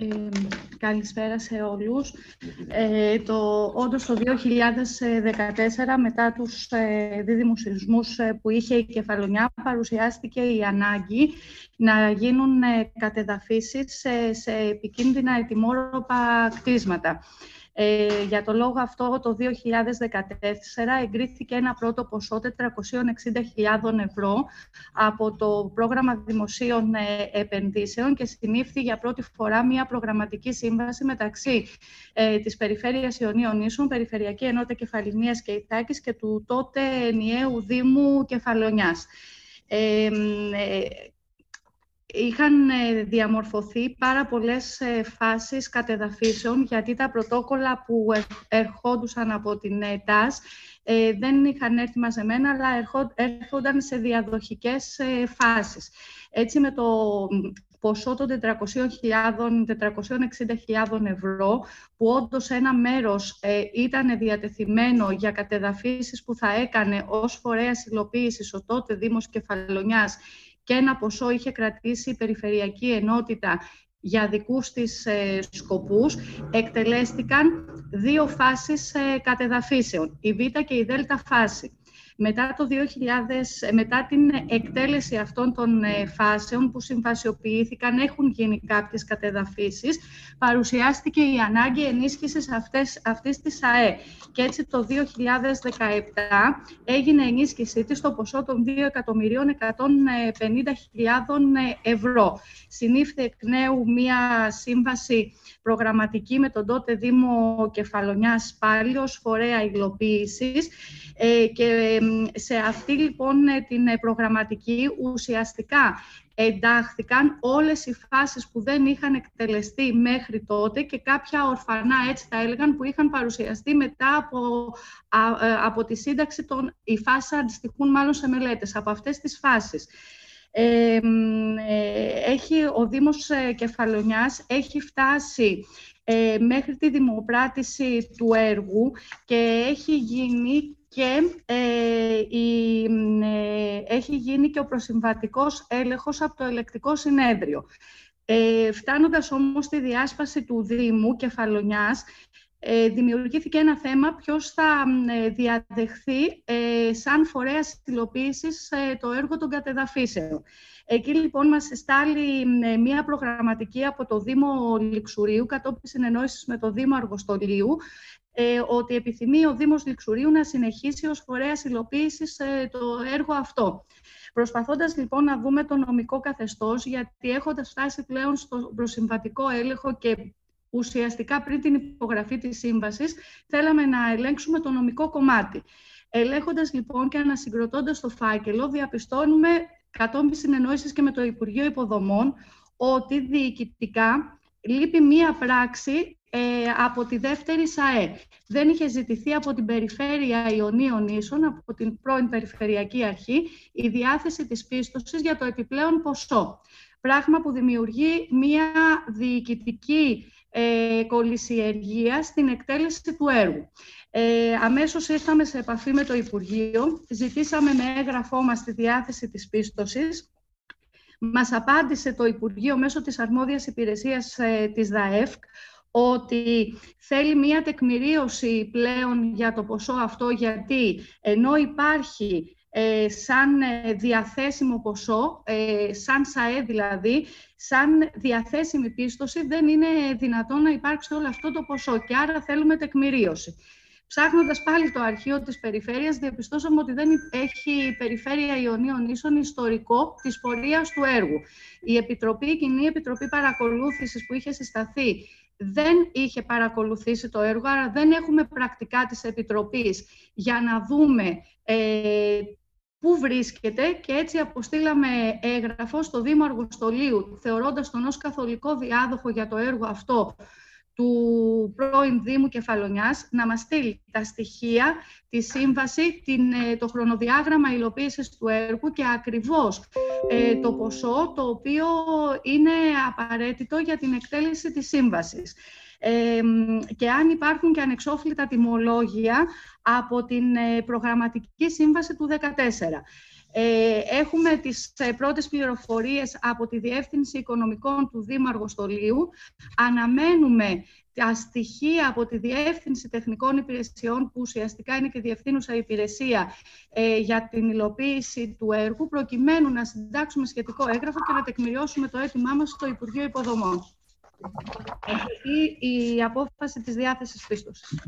Ε, καλησπέρα σε όλους. Ε, το, όντως το 2014, μετά τους ε, δίδυμους ε, που είχε η Κεφαλονιά, παρουσιάστηκε η ανάγκη να γίνουν ε, κατεδαφίσεις σε, σε επικίνδυνα ετοιμόρροπα κτίσματα. Ε, για το λόγο αυτό, το 2014 εγκρίθηκε ένα πρώτο ποσό 460.000 ευρώ από το Πρόγραμμα Δημοσίων ε, Επενδύσεων και συνήφθη για πρώτη φορά μια προγραμματική σύμβαση μεταξύ ε, της Περιφέρειας Ιωνίων Ίσων, Περιφερειακή Ενότητα Κεφαλινίας και Ιθάκης και του τότε ενιαίου Δήμου Κεφαλονιάς. Ε, ε είχαν ε, διαμορφωθεί πάρα πολλές ε, φάσεις κατεδαφίσεων, γιατί τα πρωτόκολλα που ερχόντουσαν από την ΕΤΑΣ ε, δεν είχαν έρθει μαζεμένα, αλλά έρχονταν σε διαδοχικές φάσεις. Έτσι, με το ποσό των 400.000, 460.000 ευρώ, που όντως ένα μέρος ήταν διατεθειμένο για κατεδαφίσεις που θα έκανε ως φορέας υλοποίησης ο τότε Δήμος Κεφαλονιάς και ένα ποσό είχε κρατήσει η Περιφερειακή Ενότητα για δικούς της ε, σκοπούς, εκτελέστηκαν δύο φάσεις ε, κατεδαφίσεων, η Β και η Δ φάση μετά, το 2000, μετά την εκτέλεση αυτών των ε, φάσεων που συμβασιοποιήθηκαν, έχουν γίνει κάποιες κατεδαφίσεις, παρουσιάστηκε η ανάγκη ενίσχυσης αυτές, αυτής της ΑΕ. Και έτσι το 2017 έγινε ενίσχυσή της στο ποσό των 2.150.000 ευρώ. Συνήφθη εκ νέου μία σύμβαση προγραμματική με τον τότε Δήμο Κεφαλονιάς πάλι ως φορέα υλοποίησης ε, και σε αυτή λοιπόν ε, την ε, προγραμματική ουσιαστικά εντάχθηκαν όλες οι φάσεις που δεν είχαν εκτελεστεί μέχρι τότε και κάποια ορφανά, έτσι τα έλεγαν, που είχαν παρουσιαστεί μετά από, από τη σύνταξη των... Οι φάσεις αντιστοιχούν μάλλον σε μελέτες από αυτές τις φάσεις. Ε, έχει, ο Δήμος Κεφαλονιάς έχει φτάσει μέχρι τη δημοπράτηση του έργου και έχει γίνει και ε, η, ε, έχει γίνει και ο προσυμβατικός έλεγχος από το ελεκτικό συνέδριο. Ε, φτάνοντας όμως στη διάσπαση του Δήμου Κεφαλονιάς, ε, δημιουργήθηκε ένα θέμα ποιος θα ε, διαδεχθεί ε, σαν φορέα υλοποίησης το έργο των κατεδαφίσεων. Εκεί λοιπόν μας στάλει μία προγραμματική από το Δήμο Λιξουρίου κατόπιν συνεννόησης με το Δήμο Αργοστολίου ε, ότι επιθυμεί ο Δήμος Λιξουρίου να συνεχίσει ως φορέας υλοποίησης ε, το έργο αυτό. Προσπαθώντας λοιπόν να δούμε το νομικό καθεστώς, γιατί έχοντας φτάσει πλέον στο προσυμβατικό έλεγχο και ουσιαστικά πριν την υπογραφή της σύμβασης, θέλαμε να ελέγξουμε το νομικό κομμάτι. Ελέγχοντας λοιπόν και ανασυγκροτώντας το φάκελο, διαπιστώνουμε κατόπιν συνεννόησης και με το Υπουργείο Υποδομών, ότι διοικητικά λείπει μία πράξη ε, από τη δεύτερη ΣΑΕ. Δεν είχε ζητηθεί από την Περιφέρεια Ιωνίων Ίσων, από την πρώην Περιφερειακή Αρχή, η διάθεση της πίστοσης για το επιπλέον ποσό. Πράγμα που δημιουργεί μία διοικητική ε, κολυσιεργία στην εκτέλεση του έργου. Ε, αμέσως ήρθαμε σε επαφή με το Υπουργείο, ζητήσαμε με έγγραφό μας τη διάθεση της πίστοσης, μας απάντησε το Υπουργείο μέσω της αρμόδιας υπηρεσίας ε, της ΔΑΕΦΚ ότι θέλει μία τεκμηρίωση πλέον για το ποσό αυτό, γιατί ενώ υπάρχει ε, σαν ε, διαθέσιμο ποσό, ε, σαν ΣΑΕ δηλαδή, σαν διαθέσιμη πίστοση, δεν είναι δυνατόν να υπάρξει όλο αυτό το ποσό και άρα θέλουμε τεκμηρίωση. Ψάχνοντας πάλι το αρχείο της περιφέρειας, διαπιστώσαμε ότι δεν έχει η περιφέρεια Ιωνίων Ίσων ιστορικό της πορείας του έργου. Η Επιτροπή, η Κοινή Επιτροπή Παρακολούθησης που είχε συσταθεί, δεν είχε παρακολουθήσει το έργο, άρα δεν έχουμε πρακτικά της Επιτροπής για να δούμε ε, πού βρίσκεται. Και έτσι αποστήλαμε έγγραφο στο Δήμο Αργοστολίου, θεωρώντας τον ως καθολικό διάδοχο για το έργο αυτό του πρώην Δήμου Κεφαλονιάς να μας στείλει τα στοιχεία, τη σύμβαση, την, ε, το χρονοδιάγραμμα υλοποίησης του έργου και ακριβώς ε, το ποσό το οποίο είναι απαραίτητο για την εκτέλεση της σύμβασης. Ε, και αν υπάρχουν και ανεξόφλητα τιμολόγια από την προγραμματική σύμβαση του 2014. Ε, έχουμε τις ε, πρώτες πληροφορίες από τη Διεύθυνση Οικονομικών του Δήμου Αργοστολίου. Αναμένουμε τα στοιχεία από τη Διεύθυνση Τεχνικών Υπηρεσιών, που ουσιαστικά είναι και διευθύνουσα υπηρεσία ε, για την υλοποίηση του έργου, προκειμένου να συντάξουμε σχετικό έγγραφο και να τεκμηριώσουμε το αίτημά μας στο Υπουργείο Υποδομών. Αυτή η απόφαση της διάθεσης πίστοσης.